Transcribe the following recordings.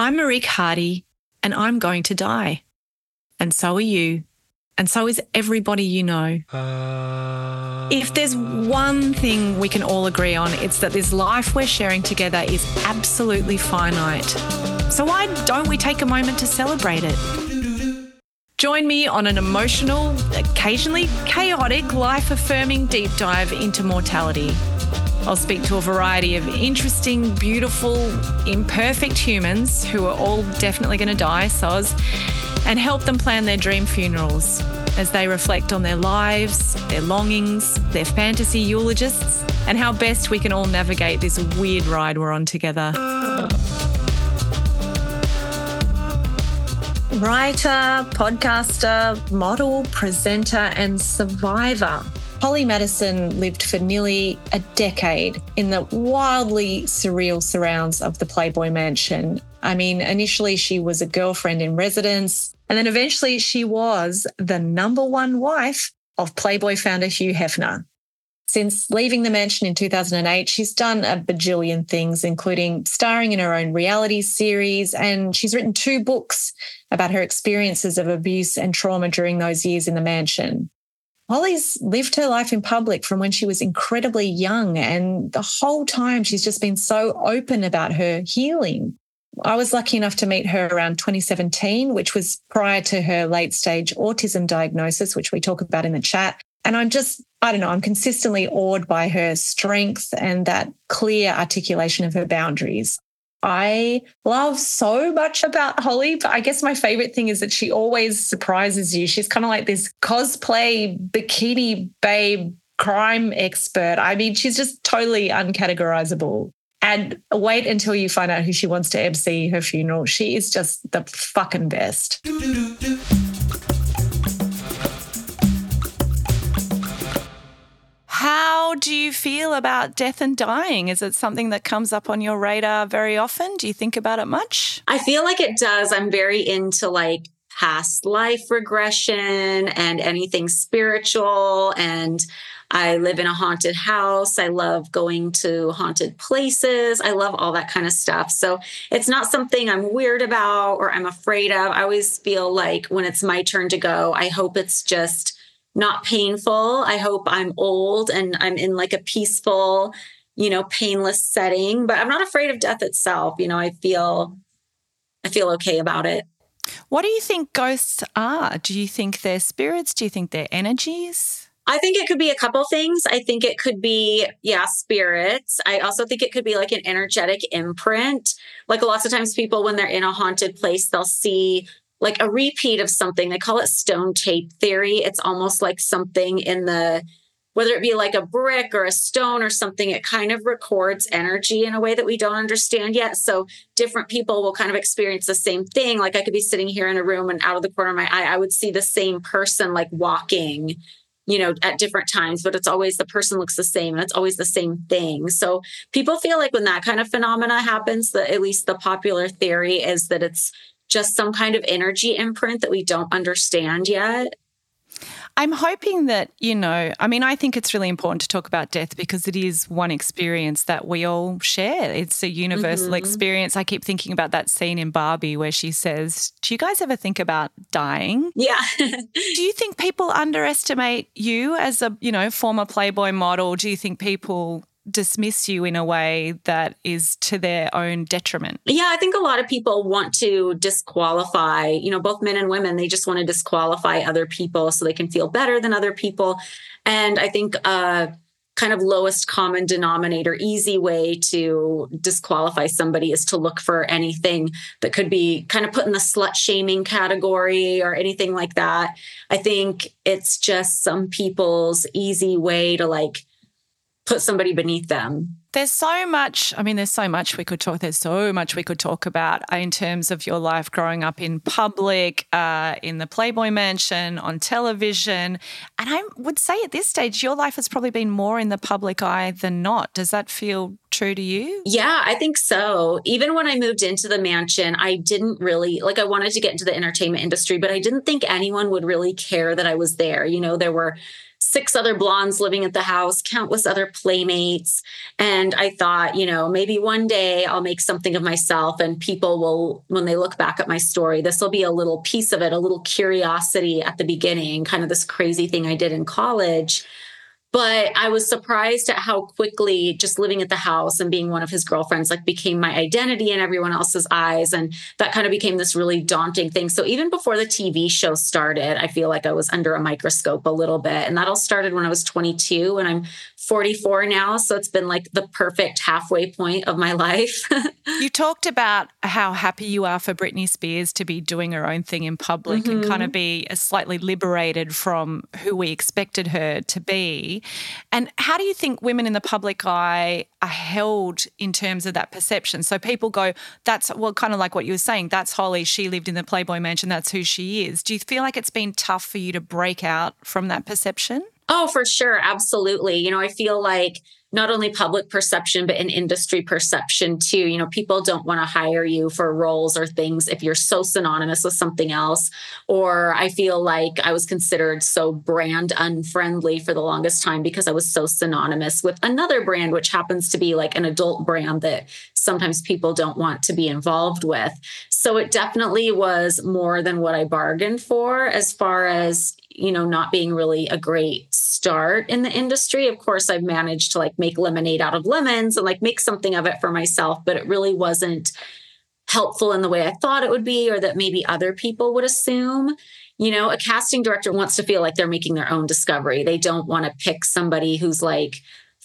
I'm Marieke Hardy, and I'm going to die. And so are you. And so is everybody you know. Uh, if there's one thing we can all agree on, it's that this life we're sharing together is absolutely finite. So why don't we take a moment to celebrate it? Join me on an emotional, occasionally chaotic, life affirming deep dive into mortality. I'll speak to a variety of interesting, beautiful, imperfect humans who are all definitely going to die, soz, and help them plan their dream funerals as they reflect on their lives, their longings, their fantasy eulogists, and how best we can all navigate this weird ride we're on together. Writer, podcaster, model, presenter, and survivor. Holly Madison lived for nearly a decade in the wildly surreal surrounds of the Playboy Mansion. I mean, initially she was a girlfriend in residence, and then eventually she was the number one wife of Playboy founder Hugh Hefner. Since leaving the mansion in 2008, she's done a bajillion things, including starring in her own reality series, and she's written two books about her experiences of abuse and trauma during those years in the mansion. Holly's lived her life in public from when she was incredibly young. And the whole time she's just been so open about her healing. I was lucky enough to meet her around 2017, which was prior to her late stage autism diagnosis, which we talk about in the chat. And I'm just, I don't know, I'm consistently awed by her strength and that clear articulation of her boundaries. I love so much about Holly, but I guess my favorite thing is that she always surprises you. She's kind of like this cosplay bikini babe crime expert. I mean, she's just totally uncategorizable. And wait until you find out who she wants to MC her funeral. She is just the fucking best. How do you feel about death and dying? Is it something that comes up on your radar very often? Do you think about it much? I feel like it does. I'm very into like past life regression and anything spiritual and I live in a haunted house. I love going to haunted places. I love all that kind of stuff. So it's not something I'm weird about or I'm afraid of. I always feel like when it's my turn to go, I hope it's just not painful. I hope I'm old and I'm in like a peaceful, you know, painless setting, but I'm not afraid of death itself. You know, I feel I feel okay about it. What do you think ghosts are? Do you think they're spirits? Do you think they're energies? I think it could be a couple things. I think it could be, yeah, spirits. I also think it could be like an energetic imprint. Like lots of times people, when they're in a haunted place, they'll see like a repeat of something. They call it stone tape theory. It's almost like something in the, whether it be like a brick or a stone or something, it kind of records energy in a way that we don't understand yet. So different people will kind of experience the same thing. Like I could be sitting here in a room and out of the corner of my eye, I would see the same person like walking you know, at different times, but it's always the person looks the same and it's always the same thing. So people feel like when that kind of phenomena happens, that at least the popular theory is that it's just some kind of energy imprint that we don't understand yet. I'm hoping that, you know, I mean, I think it's really important to talk about death because it is one experience that we all share. It's a universal mm-hmm. experience. I keep thinking about that scene in Barbie where she says, Do you guys ever think about dying? Yeah. Do you think people underestimate you as a, you know, former Playboy model? Do you think people dismiss you in a way that is to their own detriment. Yeah, I think a lot of people want to disqualify, you know, both men and women, they just want to disqualify other people so they can feel better than other people. And I think uh kind of lowest common denominator easy way to disqualify somebody is to look for anything that could be kind of put in the slut shaming category or anything like that. I think it's just some people's easy way to like put somebody beneath them. There's so much, I mean, there's so much we could talk, there's so much we could talk about in terms of your life growing up in public, uh, in the Playboy Mansion, on television. And I would say at this stage, your life has probably been more in the public eye than not. Does that feel true to you? Yeah, I think so. Even when I moved into the mansion, I didn't really, like, I wanted to get into the entertainment industry, but I didn't think anyone would really care that I was there. You know, there were six other blondes living at the house, countless other playmates. And I thought, you know, maybe one day I'll make something of myself and people will, when they look back at my story, this will be a little piece of it, a little curiosity at the beginning, kind of this crazy thing I did in college. But I was surprised at how quickly just living at the house and being one of his girlfriends like became my identity in everyone else's eyes. And that kind of became this really daunting thing. So even before the TV show started, I feel like I was under a microscope a little bit. And that all started when I was 22 and I'm 44 now. So it's been like the perfect halfway point of my life. you talked about how happy you are for Britney Spears to be doing her own thing in public mm-hmm. and kind of mm-hmm. be slightly liberated from who we expected her to be. And how do you think women in the public eye are held in terms of that perception? So people go, that's well, kind of like what you were saying, that's Holly. She lived in the Playboy Mansion. That's who she is. Do you feel like it's been tough for you to break out from that perception? Oh, for sure. Absolutely. You know, I feel like not only public perception, but an industry perception too. You know, people don't want to hire you for roles or things if you're so synonymous with something else. Or I feel like I was considered so brand unfriendly for the longest time because I was so synonymous with another brand, which happens to be like an adult brand that sometimes people don't want to be involved with. So it definitely was more than what I bargained for as far as, you know, not being really a great start in the industry. Of course, I've managed to like make lemonade out of lemons and like make something of it for myself, but it really wasn't helpful in the way I thought it would be or that maybe other people would assume. You know, a casting director wants to feel like they're making their own discovery. They don't want to pick somebody who's like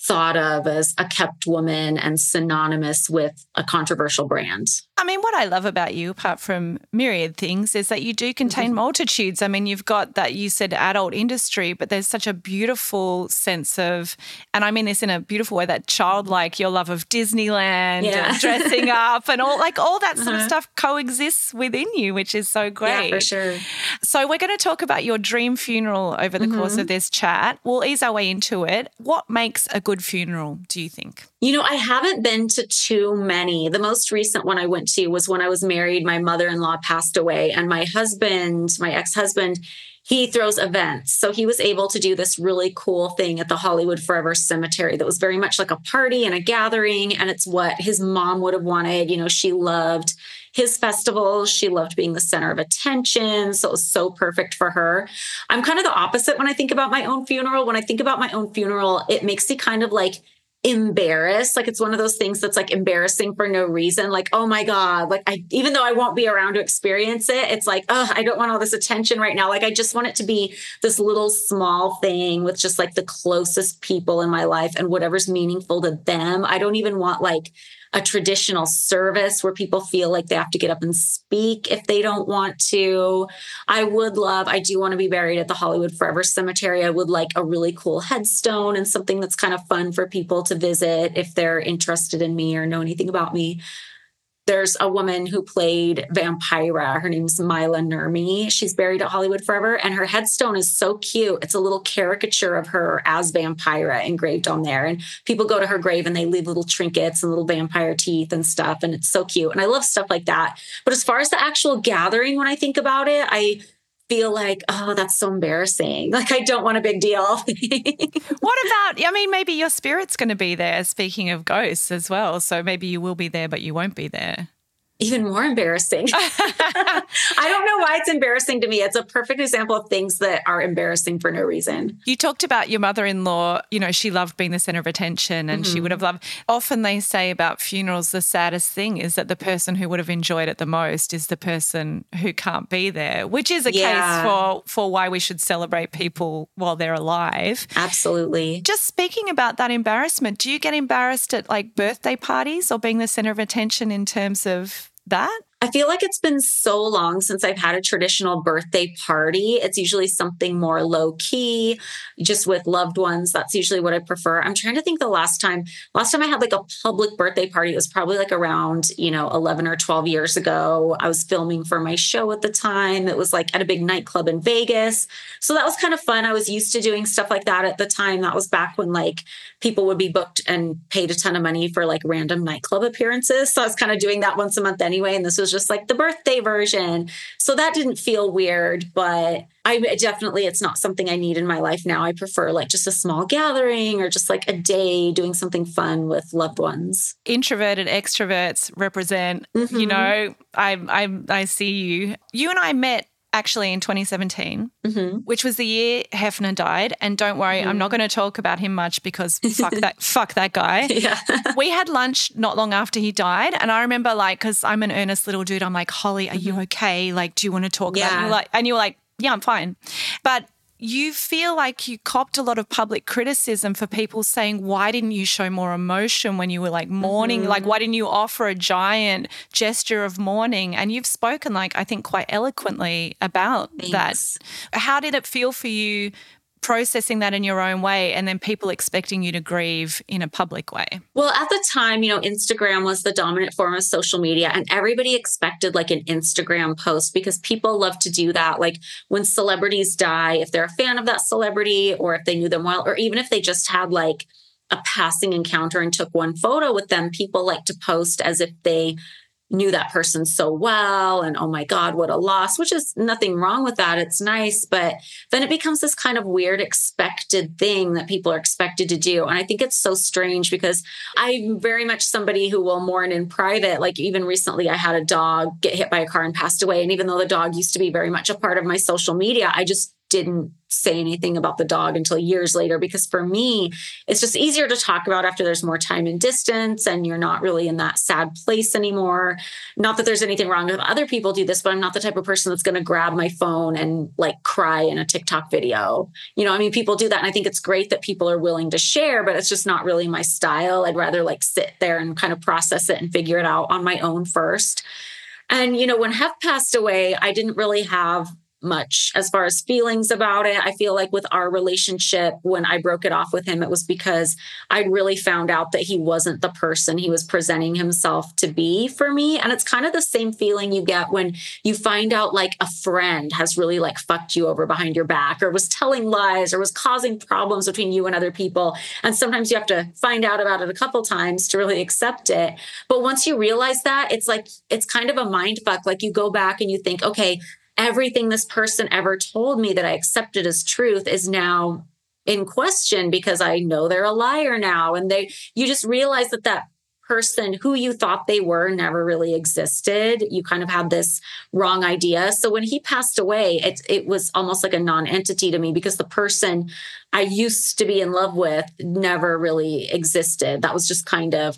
thought of as a kept woman and synonymous with a controversial brand. I mean, what I love about you, apart from myriad things, is that you do contain mm-hmm. multitudes. I mean, you've got that you said adult industry, but there's such a beautiful sense of, and I mean this in a beautiful way, that childlike, your love of Disneyland yeah. and dressing up and all like all that sort uh-huh. of stuff coexists within you, which is so great. Yeah, for sure. So we're going to talk about your dream funeral over the mm-hmm. course of mm-hmm. this chat. We'll ease our way into it. What makes a good funeral, do you think? You know, I haven't been to too many. The most recent one I went to was when I was married. My mother in law passed away, and my husband, my ex husband, he throws events. So he was able to do this really cool thing at the Hollywood Forever Cemetery that was very much like a party and a gathering. And it's what his mom would have wanted. You know, she loved his festival. She loved being the center of attention. So it was so perfect for her. I'm kind of the opposite when I think about my own funeral. When I think about my own funeral, it makes me kind of like, embarrassed. Like it's one of those things that's like embarrassing for no reason. Like, oh my God. Like I even though I won't be around to experience it, it's like, oh, I don't want all this attention right now. Like I just want it to be this little small thing with just like the closest people in my life and whatever's meaningful to them. I don't even want like a traditional service where people feel like they have to get up and speak if they don't want to. I would love, I do want to be buried at the Hollywood Forever Cemetery. I would like a really cool headstone and something that's kind of fun for people to visit if they're interested in me or know anything about me there's a woman who played Vampira. Her name's Maila Nurmi. She's buried at Hollywood Forever, and her headstone is so cute. It's a little caricature of her as Vampira engraved on there. And people go to her grave and they leave little trinkets and little vampire teeth and stuff. And it's so cute. And I love stuff like that. But as far as the actual gathering, when I think about it, I feel like, oh, that's so embarrassing. Like, I don't want a big deal. what about, I mean, maybe your spirit's going to be there, speaking of ghosts as well. So maybe you will be there, but you won't be there even more embarrassing. I don't know why it's embarrassing to me. It's a perfect example of things that are embarrassing for no reason. You talked about your mother in law, you know, she loved being the center of attention and mm-hmm. she would have loved. Often they say about funerals, the saddest thing is that the person who would have enjoyed it the most is the person who can't be there, which is a yeah. case for, for why we should celebrate people while they're alive. Absolutely. Just speaking about that embarrassment, do you get embarrassed at like birthday parties or being the center of attention in terms of that? I feel like it's been so long since I've had a traditional birthday party. It's usually something more low key, just with loved ones. That's usually what I prefer. I'm trying to think the last time, last time I had like a public birthday party, it was probably like around, you know, 11 or 12 years ago. I was filming for my show at the time. It was like at a big nightclub in Vegas. So that was kind of fun. I was used to doing stuff like that at the time. That was back when like people would be booked and paid a ton of money for like random nightclub appearances. So I was kind of doing that once a month anyway. And this was just like the birthday version. So that didn't feel weird, but I definitely, it's not something I need in my life now. I prefer like just a small gathering or just like a day doing something fun with loved ones. Introverted extroverts represent, mm-hmm. you know, I, I, I see you. You and I met actually in 2017, mm-hmm. which was the year Hefner died. And don't worry, mm-hmm. I'm not going to talk about him much because fuck that, fuck that guy. Yeah. we had lunch not long after he died, and I remember like, because I'm an earnest little dude, I'm like, Holly, are you mm-hmm. okay? Like, do you want to talk yeah. about? It? And you're like, and you were like, yeah, I'm fine. But you feel like you copped a lot of public criticism for people saying, why didn't you show more emotion when you were like mourning? Mm-hmm. Like, why didn't you offer a giant gesture of mourning? And you've spoken, like, I think quite eloquently about Thanks. that. How did it feel for you processing that in your own way and then people expecting you to grieve in a public way? Well, at the time, you know, Instagram was the dominant form of social media and everybody expected like an Instagram post because people love to do that. Like when celebrities die, if they're a fan of that celebrity or if they knew them well, or even if they just had like a passing encounter and took one photo with them, people like to post as if they knew that person so well and oh my god what a loss which is nothing wrong with that it's nice but then it becomes this kind of weird expected thing that people are expected to do and i think it's so strange because i'm very much somebody who will mourn in private like even recently i had a dog get hit by a car and passed away and even though the dog used to be very much a part of my social media i just didn't say anything about the dog until years later because for me it's just easier to talk about after there's more time and distance and you're not really in that sad place anymore. Not that there's anything wrong with other people do this but i'm not the type of person that's going to grab my phone and like cry in a tiktok video. You know i mean people do that and i think it's great that people are willing to share but it's just not really my style. I'd rather like sit there and kind of process it and figure it out on my own first. And you know when hef passed away i didn't really have much as far as feelings about it. I feel like with our relationship, when I broke it off with him, it was because I really found out that he wasn't the person he was presenting himself to be for me. And it's kind of the same feeling you get when you find out like a friend has really like fucked you over behind your back or was telling lies or was causing problems between you and other people. And sometimes you have to find out about it a couple times to really accept it. But once you realize that, it's like, it's kind of a mind fuck. Like you go back and you think, okay, everything this person ever told me that I accepted as truth is now in question because I know they're a liar now. And they, you just realize that that person who you thought they were never really existed. You kind of had this wrong idea. So when he passed away, it, it was almost like a non entity to me because the person I used to be in love with never really existed. That was just kind of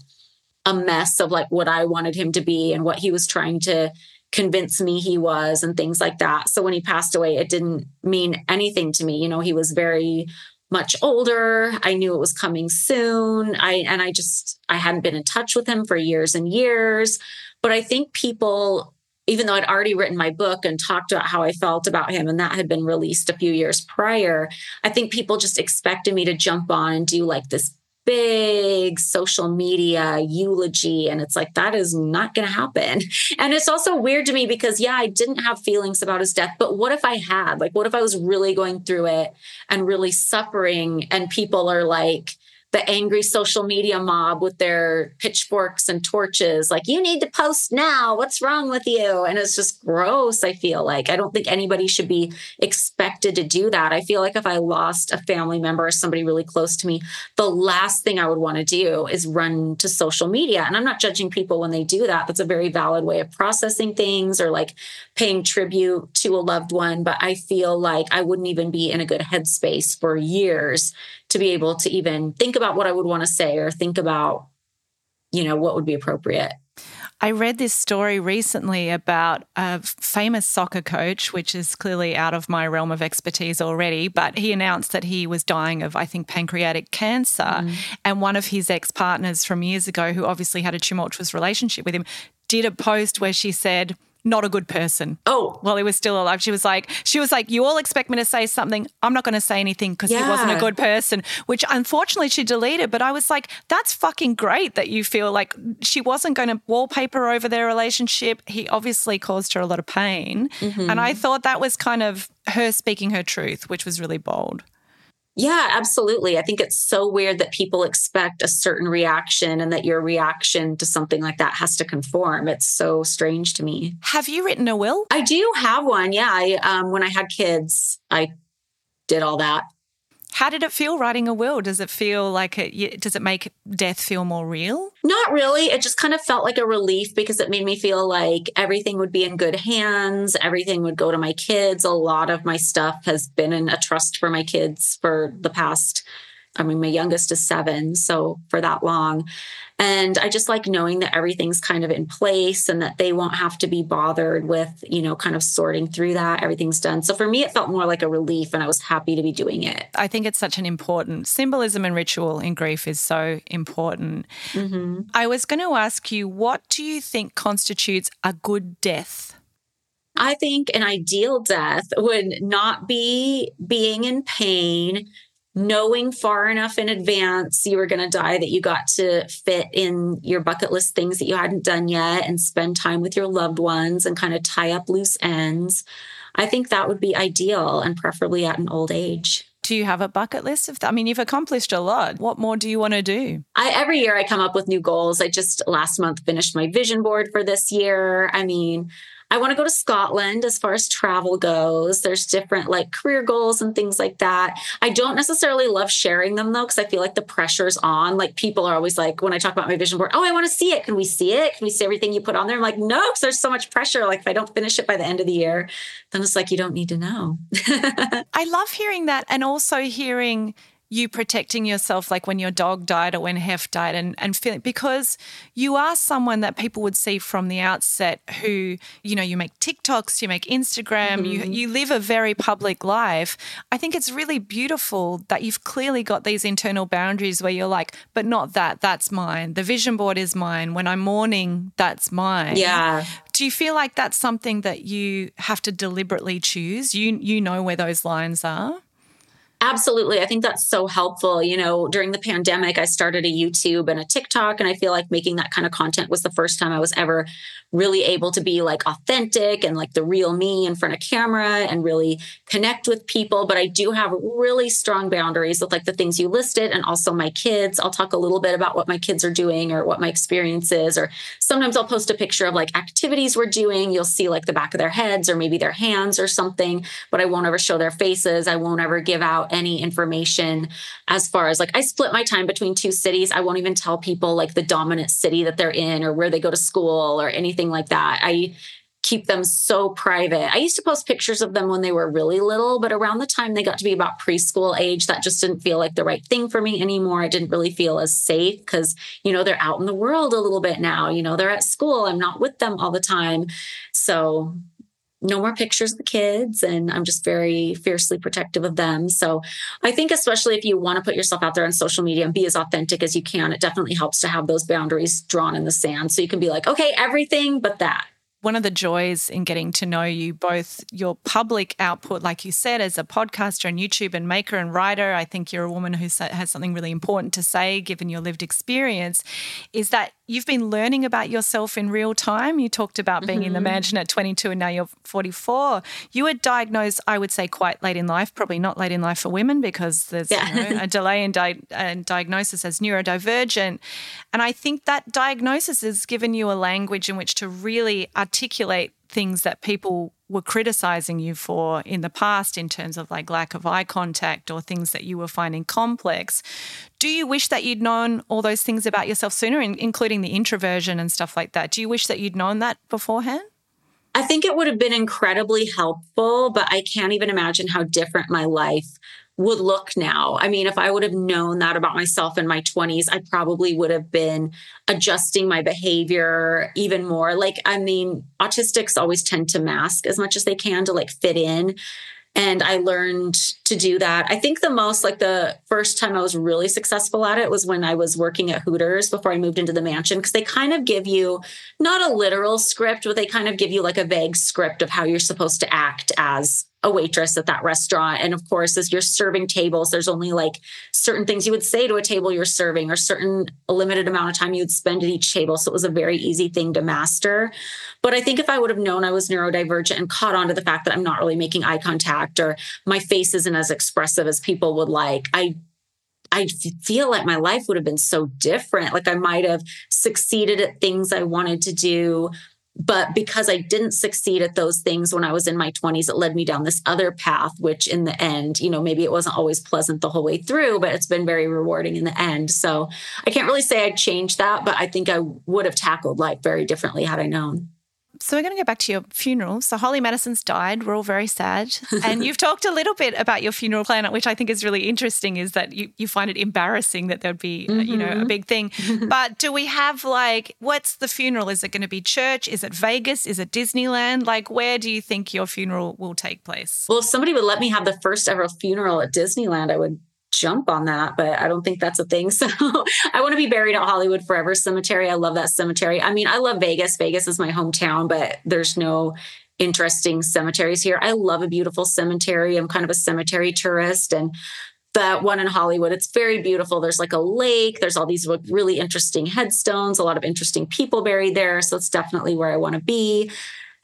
a mess of like what I wanted him to be and what he was trying to convince me he was and things like that. So when he passed away, it didn't mean anything to me. You know, he was very much older. I knew it was coming soon. I and I just I hadn't been in touch with him for years and years. But I think people even though I'd already written my book and talked about how I felt about him, and that had been released a few years prior, I think people just expected me to jump on and do like this big social media eulogy. And it's like, that is not going to happen. And it's also weird to me because, yeah, I didn't have feelings about his death, but what if I had? Like, what if I was really going through it and really suffering and people are like, the angry social media mob with their pitchforks and torches like you need to post now. What's wrong with you? And it's just gross i feel like. I don't think anybody should be expected to do that. I feel like if i lost a family member or somebody really close to me the last thing i would want to do is run to social media. And i'm not judging people when they do that. That's a very valid way of processing things or like paying tribute to a loved one. But i feel like i wouldn't even be in a good headspace for years to be able to even think about what I would want to say or think about, you know, what would be appropriate. I read this story recently about a famous soccer coach, which is clearly out of my realm of expertise already, but he announced that he was dying of, I think, pancreatic cancer. Mm. And one of his ex partners from years ago, who obviously had a tumultuous relationship with him, did a post where she said, not a good person. Oh, while he was still alive, she was like, she was like, you all expect me to say something. I'm not going to say anything because yeah. he wasn't a good person. Which unfortunately she deleted. But I was like, that's fucking great that you feel like she wasn't going to wallpaper over their relationship. He obviously caused her a lot of pain, mm-hmm. and I thought that was kind of her speaking her truth, which was really bold. Yeah, absolutely. I think it's so weird that people expect a certain reaction and that your reaction to something like that has to conform. It's so strange to me. Have you written a will? I do have one. Yeah. I, um, when I had kids, I did all that. How did it feel writing a will? Does it feel like it, does it make death feel more real? Not really. It just kind of felt like a relief because it made me feel like everything would be in good hands. Everything would go to my kids. A lot of my stuff has been in a trust for my kids for the past I mean, my youngest is seven, so for that long. And I just like knowing that everything's kind of in place and that they won't have to be bothered with, you know, kind of sorting through that. Everything's done. So for me, it felt more like a relief and I was happy to be doing it. I think it's such an important symbolism and ritual in grief is so important. Mm-hmm. I was going to ask you, what do you think constitutes a good death? I think an ideal death would not be being in pain, knowing far enough in advance you were going to die that you got to fit in your bucket list things that you hadn't done yet and spend time with your loved ones and kind of tie up loose ends. I think that would be ideal and preferably at an old age. Do you have a bucket list of that? I mean, you've accomplished a lot. What more do you want to do? I, every year I come up with new goals. I just last month finished my vision board for this year. I mean, I want to go to Scotland as far as travel goes. There's different like career goals and things like that. I don't necessarily love sharing them though, because I feel like the pressure's on. Like people are always like, when I talk about my vision board, oh, I want to see it. Can we see it? Can we see everything you put on there? I'm like, no, because there's so much pressure. Like if I don't finish it by the end of the year, then it's like, you don't need to know. I love hearing that. And also hearing, you protecting yourself like when your dog died or when Hef died and, and feeling because you are someone that people would see from the outset who, you know, you make TikToks, you make Instagram, mm-hmm. you you live a very public life. I think it's really beautiful that you've clearly got these internal boundaries where you're like, but not that, that's mine. The vision board is mine. When I'm mourning, that's mine. Yeah. Do you feel like that's something that you have to deliberately choose? You you know where those lines are? Absolutely. I think that's so helpful. You know, during the pandemic, I started a YouTube and a TikTok, and I feel like making that kind of content was the first time I was ever really able to be like authentic and like the real me in front of camera and really connect with people. But I do have really strong boundaries with like the things you listed and also my kids. I'll talk a little bit about what my kids are doing or what my experience is. Or sometimes I'll post a picture of like activities we're doing. You'll see like the back of their heads or maybe their hands or something, but I won't ever show their faces. I won't ever give out any information as far as like I split my time between two cities. I won't even tell people like the dominant city that they're in or where they go to school or anything like that. I keep them so private. I used to post pictures of them when they were really little, but around the time they got to be about preschool age, that just didn't feel like the right thing for me anymore. I didn't really feel as safe because, you know, they're out in the world a little bit now. You know, they're at school. I'm not with them all the time. So no more pictures of the kids and i'm just very fiercely protective of them. So i think especially if you want to put yourself out there on social media and be as authentic as you can it definitely helps to have those boundaries drawn in the sand. So you can be like okay everything but that one of the joys in getting to know you, both your public output, like you said, as a podcaster and YouTube and maker and writer, I think you're a woman who has something really important to say given your lived experience, is that you've been learning about yourself in real time. You talked about being mm-hmm. in the mm-hmm. mansion at 22 and now you're 44. You were diagnosed, I would say, quite late in life, probably not late in life for women because there's yeah. you know, a delay in, di- in diagnosis as neurodivergent. And I think that diagnosis has given you a language in which to really articulate things that people were criticizing you for in the past in terms of like lack of eye contact or things that you were finding complex. Do you wish that you'd known all those things about yourself sooner, including the introversion and stuff like that? Do you wish that you'd known that beforehand? I think it would have been incredibly helpful, but I can't even imagine how different my life would look now. I mean, if I would have known that about myself in my 20s, I probably would have been adjusting my behavior even more. Like, I mean, autistics always tend to mask as much as they can to like fit in. And I learned to do that. I think the most, like the first time I was really successful at it was when I was working at Hooters before I moved into the mansion, because they kind of give you not a literal script, but they kind of give you like a vague script of how you're supposed to act as a waitress at that restaurant. And of course, as you're serving tables, there's only like certain things you would say to a table you're serving or certain a limited amount of time you would spend at each table. So it was a very easy thing to master. But I think if I would have known I was neurodivergent and caught on to the fact that I'm not really making eye contact or my face isn't as expressive as people would like, I I feel like my life would have been so different. Like I might have succeeded at things I wanted to do but because I didn't succeed at those things when I was in my 20s, it led me down this other path, which in the end, you know, maybe it wasn't always pleasant the whole way through, but it's been very rewarding in the end. So I can't really say I'd change that, but I think I would have tackled life very differently had I known. So we're going to go back to your funeral. So Holly Madison's died. We're all very sad. And you've talked a little bit about your funeral plan, which I think is really interesting, is that you, you find it embarrassing that there'd be, mm-hmm. you know, a mm-hmm. big thing. but do we have like, what's the funeral? Is it going to be church? Is it Vegas? Is it Disneyland? Like, where do you think your funeral will take place? Well, if somebody would let me have the first ever funeral at Disneyland, I would jump on that, but I don't think that's a thing. So I want to be buried at Hollywood Forever Cemetery. I love that cemetery. I mean, I love Vegas. Vegas is my hometown, but there's no interesting cemeteries here. I love a beautiful cemetery. I'm kind of a cemetery tourist and that one in Hollywood, it's very beautiful. There's like a lake, there's all these really interesting headstones, a lot of interesting people buried there. So it's definitely where I want to be.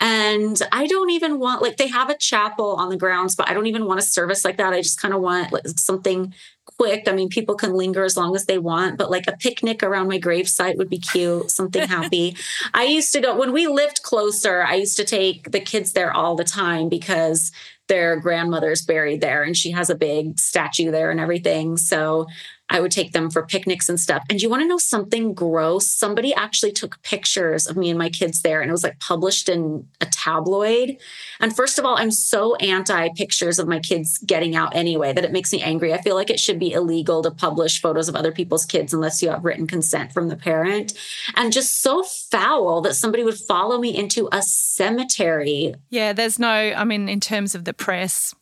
And I don't even want, like, they have a chapel on the grounds, but I don't even want a service like that. I just kind of want like, something quick. I mean, people can linger as long as they want, but like a picnic around my gravesite would be cute, something happy. I used to go, when we lived closer, I used to take the kids there all the time because their grandmother's buried there and she has a big statue there and everything. So I would take them for picnics and stuff. And you want to know something gross? Somebody actually took pictures of me and my kids there and it was like published in a tabloid. And first of all, I'm so anti pictures of my kids getting out anyway that it makes me angry. I feel like it should be illegal to publish photos of other people's kids unless you have written consent from the parent. And just so foul that somebody would follow me into a cemetery. Yeah, there's no, I mean, in terms of the press,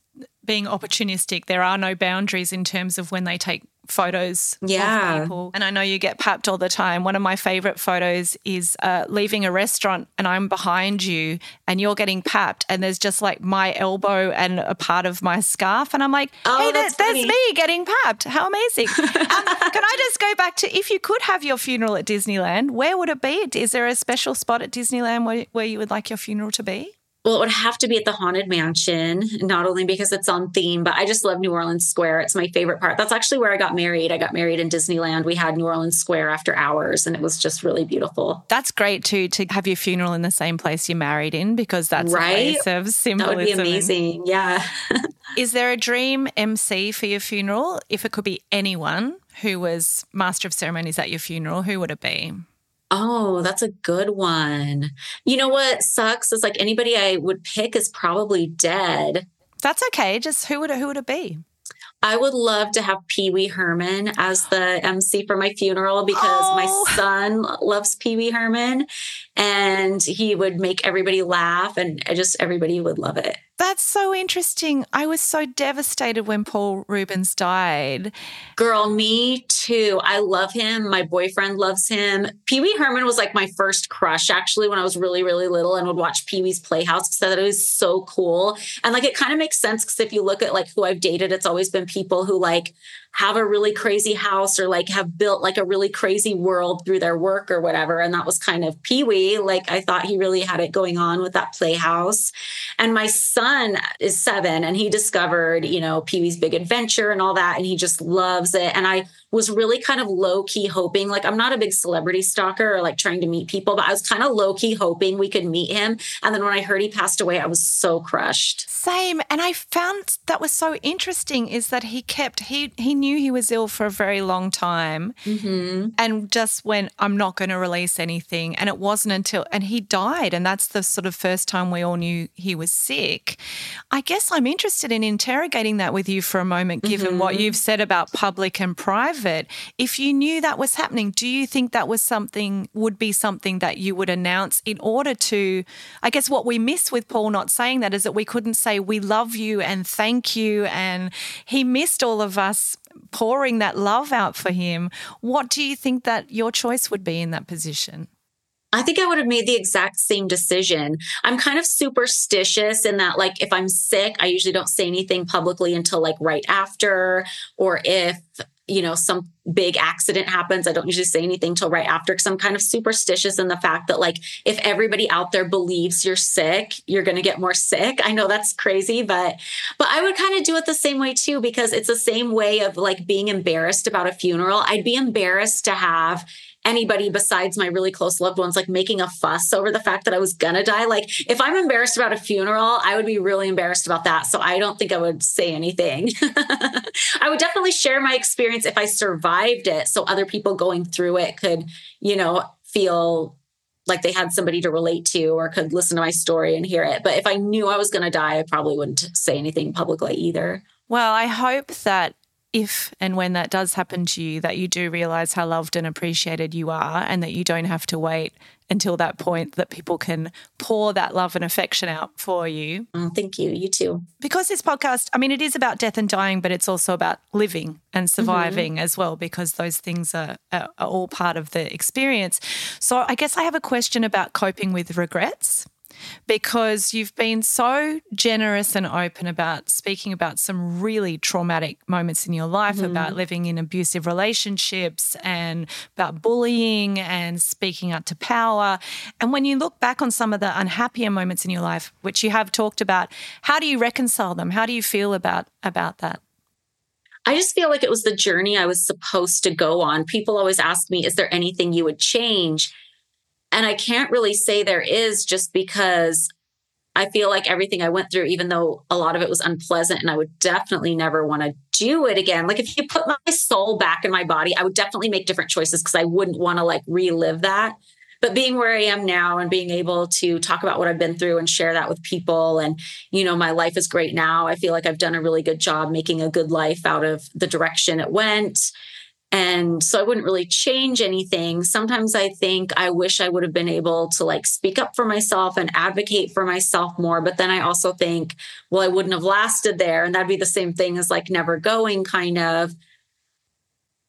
being opportunistic. There are no boundaries in terms of when they take photos yeah. of people. And I know you get papped all the time. One of my favorite photos is uh, leaving a restaurant and I'm behind you and you're getting papped and there's just like my elbow and a part of my scarf. And I'm like, oh, hey, there, there's me getting papped. How amazing. um, can I just go back to if you could have your funeral at Disneyland, where would it be? Is there a special spot at Disneyland where, where you would like your funeral to be? Well, it would have to be at the Haunted Mansion, not only because it's on theme, but I just love New Orleans Square. It's my favorite part. That's actually where I got married. I got married in Disneyland. We had New Orleans Square after hours, and it was just really beautiful. That's great too to have your funeral in the same place you're married in because that's right? a place of symbolism. That would be amazing. Yeah. Is there a dream MC for your funeral? If it could be anyone who was master of ceremonies at your funeral, who would it be? Oh, that's a good one. You know what sucks is like anybody I would pick is probably dead. That's okay. Just who would it, who would it be? I would love to have Pee Wee Herman as the MC for my funeral because oh. my son loves Pee Wee Herman and he would make everybody laugh and just everybody would love it. That's so interesting. I was so devastated when Paul Reubens died. Girl, me too. I love him. My boyfriend loves him. Pee Wee Herman was like my first crush actually when I was really, really little and would watch Pee Wee's Playhouse because I thought it was so cool. And like it kind of makes sense because if you look at like who I've dated, it's always been people who like have a really crazy house or like have built like a really crazy world through their work or whatever. And that was kind of Pee Wee. Like I thought he really had it going on with that playhouse. And my son is seven and he discovered, you know, Pee Wee's Big Adventure and all that. And he just loves it. And I was really kind of low key hoping, like, I'm not a big celebrity stalker or like trying to meet people, but I was kind of low key hoping we could meet him. And then when I heard he passed away, I was so crushed. Same. And I found that was so interesting is that he kept, he, he knew he was ill for a very long time mm-hmm. and just went, I'm not going to release anything. And it wasn't until, and he died. And that's the sort of first time we all knew he was sick. I guess I'm interested in interrogating that with you for a moment, given mm-hmm. what you've said about public and private it. If you knew that was happening, do you think that was something, would be something that you would announce in order to, I guess what we miss with Paul not saying that is that we couldn't say, we love you and thank you. And he missed all of us pouring that love out for him. What do you think that your choice would be in that position? I think I would have made the exact same decision. I'm kind of superstitious in that, like, if I'm sick, I usually don't say anything publicly until like right after, or if you know some big accident happens i don't usually say anything till right after because i'm kind of superstitious in the fact that like if everybody out there believes you're sick you're going to get more sick i know that's crazy but but i would kind of do it the same way too because it's the same way of like being embarrassed about a funeral i'd be embarrassed to have anybody besides my really close loved ones like making a fuss over the fact that I was gonna die. Like if I'm embarrassed about a funeral, I would be really embarrassed about that. So I don't think I would say anything. I would definitely share my experience if I survived it so other people going through it could, you know, feel like they had somebody to relate to or could listen to my story and hear it. But if I knew I was going to die, I probably wouldn't say anything publicly either. Well, I hope that if and when that does happen to you, that you do realize how loved and appreciated you are, and that you don't have to wait until that point that people can pour that love and affection out for you. Oh, thank you. You too. Because this podcast, I mean, it is about death and dying, but it's also about living and mm-hmm. surviving mm-hmm. as well, because those things are, are, are all part of the experience. So I guess I have a question about coping with regrets because you've been so generous and open about speaking about some really traumatic moments in your life, mm. about living in abusive relationships and about bullying and speaking out to power. And when you look back on some of the unhappier moments in your life, which you have talked about, how do you reconcile them? How do you feel about about that? I just feel like it was the journey I was supposed to go on. People always ask me, is there anything you would change? And I can't really say there is just because I feel like everything I went through, even though a lot of it was unpleasant and I would definitely never want to do it again. Like if you put my soul back in my body, I would definitely make different choices because I wouldn't want to like relive that. But being where I am now and being able to talk about what I've been through and share that with people, and, you know, my life is great now. I feel like I've done a really good job making a good life out of the direction it went. And so I wouldn't really change anything. Sometimes I think I wish I would have been able to like speak up for myself and advocate for myself more. But then I also think, well, I wouldn't have lasted there. And that'd be the same thing as like never going, kind of.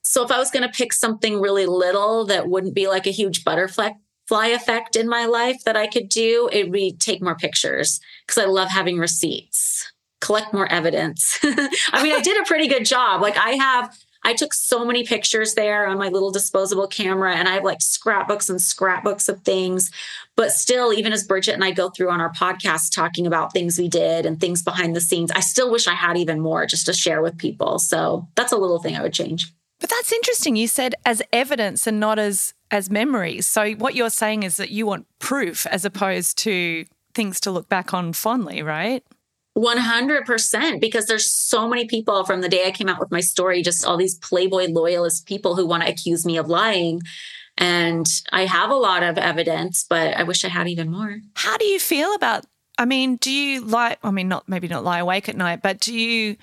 So if I was going to pick something really little that wouldn't be like a huge butterfly fly effect in my life that I could do, it'd be take more pictures because I love having receipts, collect more evidence. I mean, I did a pretty good job. Like I have I took so many pictures there on my little disposable camera, and I have like scrapbooks and scrapbooks of things. But still, even as Bridget and I go through on our podcast talking about things we did and things behind the scenes, I still wish I had even more just to share with people. So that's a little thing I would change. But that's interesting. You said as evidence and not as as memories. So what you're saying is that you want proof as opposed to things to look back on fondly, right? 100% because there's so many people from the day I came out with my story, just all these Playboy loyalist people who want to accuse me of lying. And I have a lot of evidence, but I wish I had even more. How do you feel about? I mean, do you lie? I mean, not maybe not lie awake at night, but do you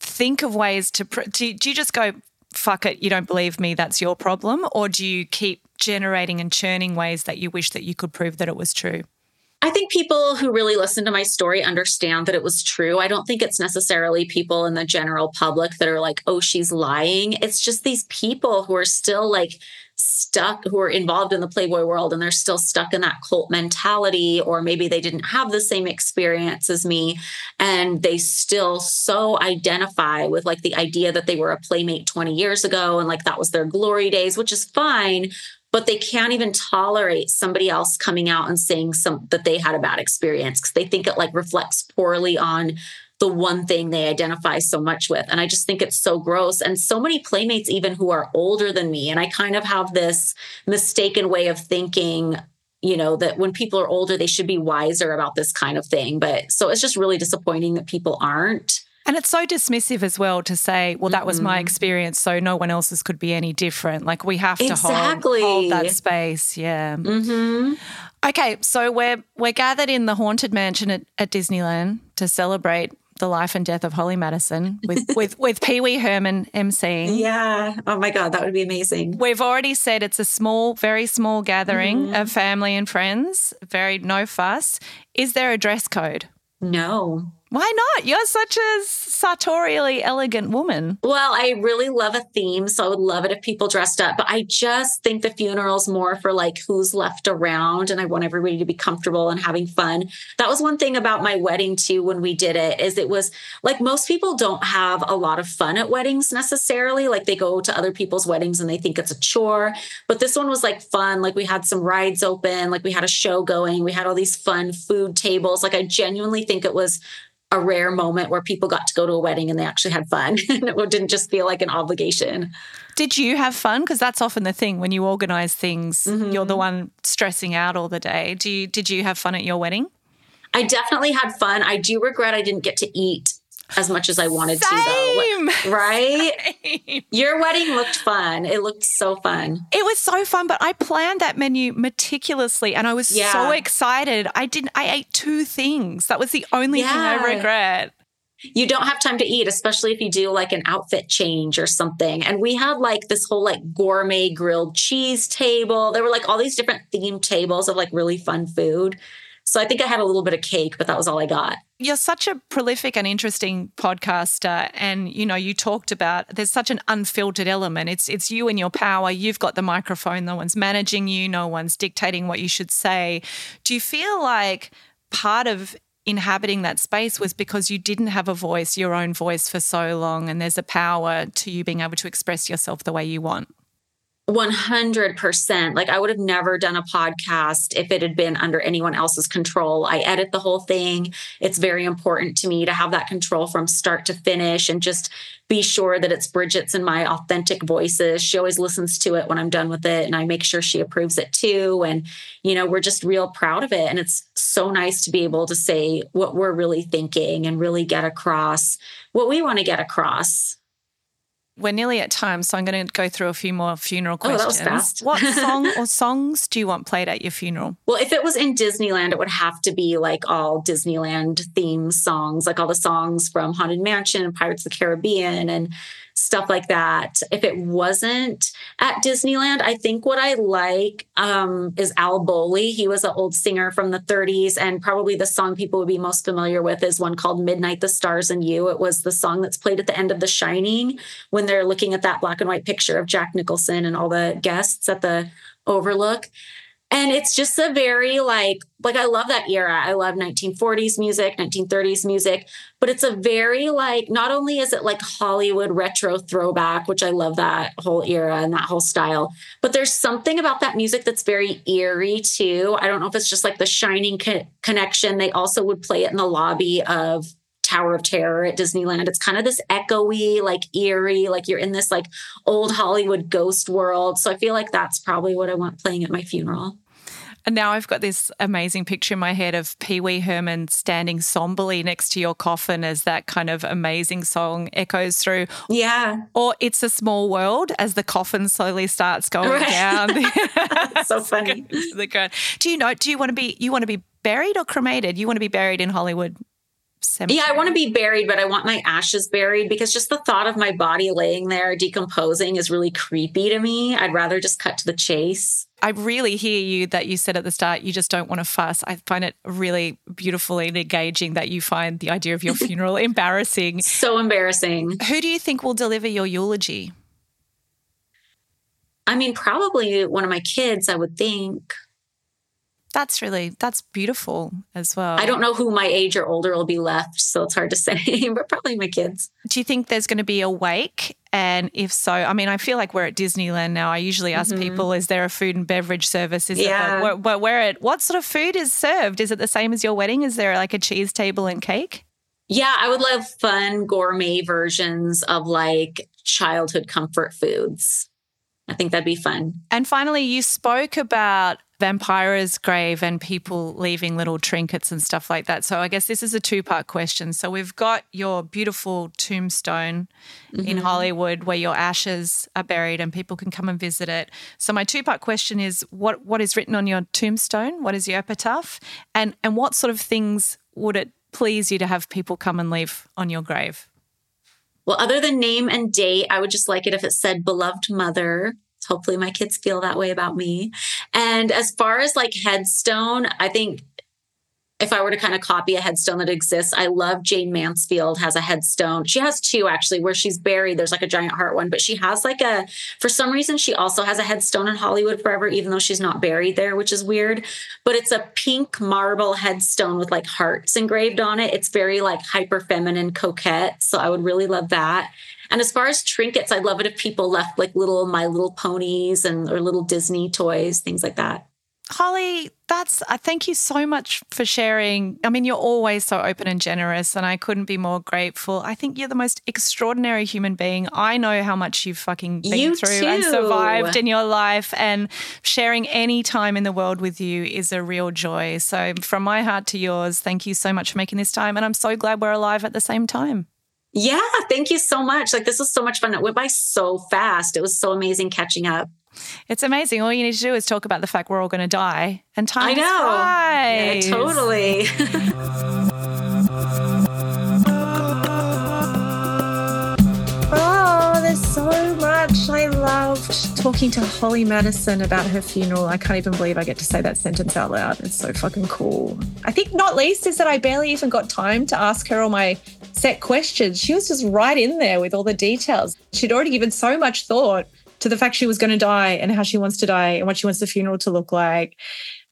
think of ways to? Do you, do you just go, fuck it, you don't believe me, that's your problem? Or do you keep generating and churning ways that you wish that you could prove that it was true? I think people who really listen to my story understand that it was true. I don't think it's necessarily people in the general public that are like, oh, she's lying. It's just these people who are still like stuck, who are involved in the Playboy world and they're still stuck in that cult mentality, or maybe they didn't have the same experience as me. And they still so identify with like the idea that they were a playmate 20 years ago and like that was their glory days, which is fine but they can't even tolerate somebody else coming out and saying some that they had a bad experience because they think it like reflects poorly on the one thing they identify so much with. And I just think it's so gross. And so many playmates, even who are older than me, and I kind of have this mistaken way of thinking, you know, that when people are older, they should be wiser about this kind of thing. But so it's just really disappointing that people aren't. And it's so dismissive as well to say, well, that was my mm-hmm. experience, so no one else's could be any different. Like we have to exactly. hold, hold, that space. Yeah. Mm-hmm. Okay, so we're we're gathered in the haunted mansion at, at Disneyland to celebrate the life and death of Holly Madison with with with Pee Wee Herman emceeing. Yeah. Oh my God, that would be amazing. We've already said it's a small, very small gathering mm-hmm. of family and friends. Very no fuss. Is there a dress code? No. Why not? You're such a sartorially elegant woman. Well, I really love a theme, so I would love it if people dressed up. But I just think the funeral's more for like who's left around, and I want everybody to be comfortable and having fun. That was one thing about my wedding too. When we did it, is it was like most people don't have a lot of fun at weddings necessarily. Like they go to other people's weddings and they think it's a chore. But this one was like fun. Like we had some rides open, like we had a show going, we had all these fun food tables. Like I genuinely think it was a rare moment where people got to go to a wedding and they actually had fun and it didn't just feel like an obligation. Did you have fun? Because that's often the thing when you organize things, mm-hmm. you're the one stressing out all the day. Do you did you have fun at your wedding? I definitely had fun. I do regret I didn't get to eat as much as I wanted Same. to, though. Right? Same. Your wedding looked fun. It looked so fun. It was so fun, but I planned that menu meticulously and I was yeah. so excited. I didn't, I ate two things. That was the only yeah. thing I regret. You don't have time to eat, especially if you do like an outfit change or something. And we had like this whole like gourmet grilled cheese table. There were like all these different themed tables of like really fun food. So I think I had a little bit of cake, but that was all I got. You're such a prolific and interesting podcaster and you know you talked about there's such an unfiltered element. It's it's you and your power. You've got the microphone. No one's managing you. No one's dictating what you should say. Do you feel like part of inhabiting that space was because you didn't have a voice, your own voice for so long and there's a power to you being able to express yourself the way you want? 100%. Like I would have never done a podcast if it had been under anyone else's control. I edit the whole thing. It's very important to me to have that control from start to finish and just be sure that it's Bridget's and my authentic voices. She always listens to it when I'm done with it and I make sure she approves it too. And, you know, we're just real proud of it. And it's so nice to be able to say what we're really thinking and really get across what we want to get across we're nearly at time, so I'm going to go through a few more funeral questions. Oh, that was fast. what song or songs do you want played at your funeral? Well, if it was in Disneyland, it would have to be like all Disneyland theme songs, like all the songs from Haunted Mansion, and Pirates of the Caribbean, and stuff like that. If it wasn't at Disneyland, I think what I like um, is Al Bowlly. He was an old singer from the 30s, and probably the song people would be most familiar with is one called Midnight, the Stars and You. It was the song that's played at the end of The Shining when they're looking at that black and white picture of Jack Nicholson and all the guests at the Overlook and it's just a very like like i love that era. I love 1940s music 1930s music but it's a very like not only is it like hollywood retro throwback which i love that whole era and that whole style but there's something about that music that's very eerie too. I don't know if it's just like the shining co- connection. They also would play it in the lobby of Tower of Terror at Disneyland. It's kind of this echoey, like eerie, like you're in this like old Hollywood ghost world. So I feel like that's probably what I want playing at my funeral. And now I've got this amazing picture in my head of Pee Wee Herman standing somberly next to your coffin as that kind of amazing song echoes through. Yeah. Or It's a Small World as the coffin slowly starts going right. down. so funny. the ground. Do you know, do you want to be, you want to be buried or cremated? You want to be buried in Hollywood? Cemetery? Yeah, I want to be buried, but I want my ashes buried because just the thought of my body laying there decomposing is really creepy to me. I'd rather just cut to the chase. I really hear you that you said at the start you just don't want to fuss. I find it really beautiful and engaging that you find the idea of your funeral embarrassing. So embarrassing. Who do you think will deliver your eulogy? I mean, probably one of my kids, I would think that's really that's beautiful as well. I don't know who my age or older will be left, so it's hard to say, but probably my kids. Do you think there's going to be a wake? And if so, I mean, I feel like we're at Disneyland now. I usually ask mm-hmm. people, is there a food and beverage service? Is yeah. it like, where, where it, what sort of food is served? Is it the same as your wedding? Is there like a cheese table and cake? Yeah, I would love fun gourmet versions of like childhood comfort foods. I think that'd be fun. And finally, you spoke about Vampira's grave and people leaving little trinkets and stuff like that. So I guess this is a two part question. So we've got your beautiful tombstone mm-hmm. in Hollywood where your ashes are buried and people can come and visit it. So my two part question is what what is written on your tombstone? What is your epitaph? And and what sort of things would it please you to have people come and leave on your grave? Well, other than name and date, I would just like it if it said beloved mother hopefully my kids feel that way about me. And as far as like headstone, I think if I were to kind of copy a headstone that exists, I love Jayne Mansfield has a headstone. She has two actually where she's buried. There's like a giant heart one, but she has like a, for some reason, she also has a headstone in Hollywood Forever, even though she's not buried there, which is weird. But it's a pink marble headstone with like hearts engraved on it. It's very like hyper feminine, coquette. So I would really love that. And as far as trinkets, I'd love it if people left like little My Little Ponies and or little Disney toys, things like that. Holly, that's uh, thank you so much for sharing. I mean, you're always so open and generous, and I couldn't be more grateful. I think you're the most extraordinary human being. I know how much you've fucking been You through too. and survived in your life, and sharing any time in the world with you is a real joy. So, from my heart to yours, thank you so much for making this time, and I'm so glad we're alive at the same time. Yeah, thank you so much. Like this was so much fun. It went by so fast. It was so amazing catching up. It's amazing. All you need to do is talk about the fact we're all going to die, and time I know. flies. Yeah, totally. talking to Holly Madison about her funeral. I can't even believe I get to say that sentence out loud. It's so fucking cool. I think not least is that I barely even got time to ask her all my set questions. She was just right in there with all the details. She'd already given so much thought to the fact she was going to die and how she wants to die and what she wants the funeral to look like.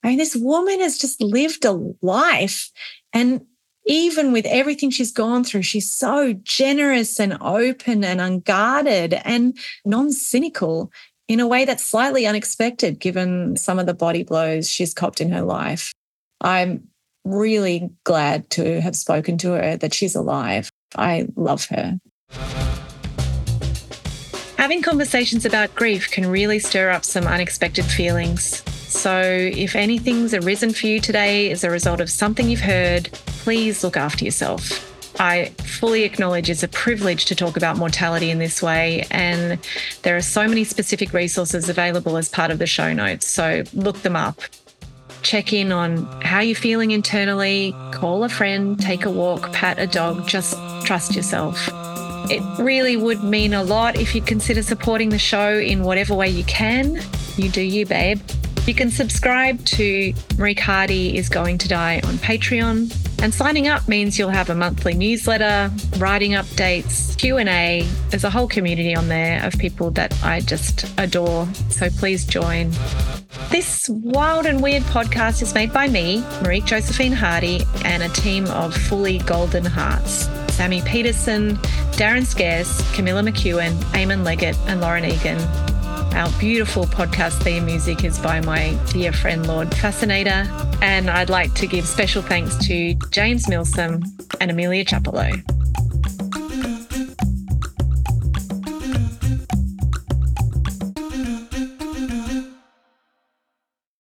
I mean, this woman has just lived a life and even with everything she's gone through, she's so generous and open and unguarded and non cynical in a way that's slightly unexpected given some of the body blows she's copped in her life. I'm really glad to have spoken to her that she's alive. I love her. Having conversations about grief can really stir up some unexpected feelings. So, if anything's arisen for you today as a result of something you've heard, please look after yourself. I fully acknowledge it's a privilege to talk about mortality in this way, and there are so many specific resources available as part of the show notes. So, look them up. Check in on how you're feeling internally, call a friend, take a walk, pat a dog, just trust yourself. It really would mean a lot if you'd consider supporting the show in whatever way you can. You do you, babe. You can subscribe to Marieke Hardy is Going to Die on Patreon. And signing up means you'll have a monthly newsletter, writing updates, Q&A. There's a whole community on there of people that I just adore. So please join. This wild and weird podcast is made by me, Marieke Josephine Hardy, and a team of fully golden hearts. Sammy Peterson, Darren Scarce, Camilla McEwen, Eamon Leggett, and Lauren Egan. Our beautiful podcast theme music is by my dear friend Lord Fascinator. And I'd like to give special thanks to James Milsom and Amelia Chappelow.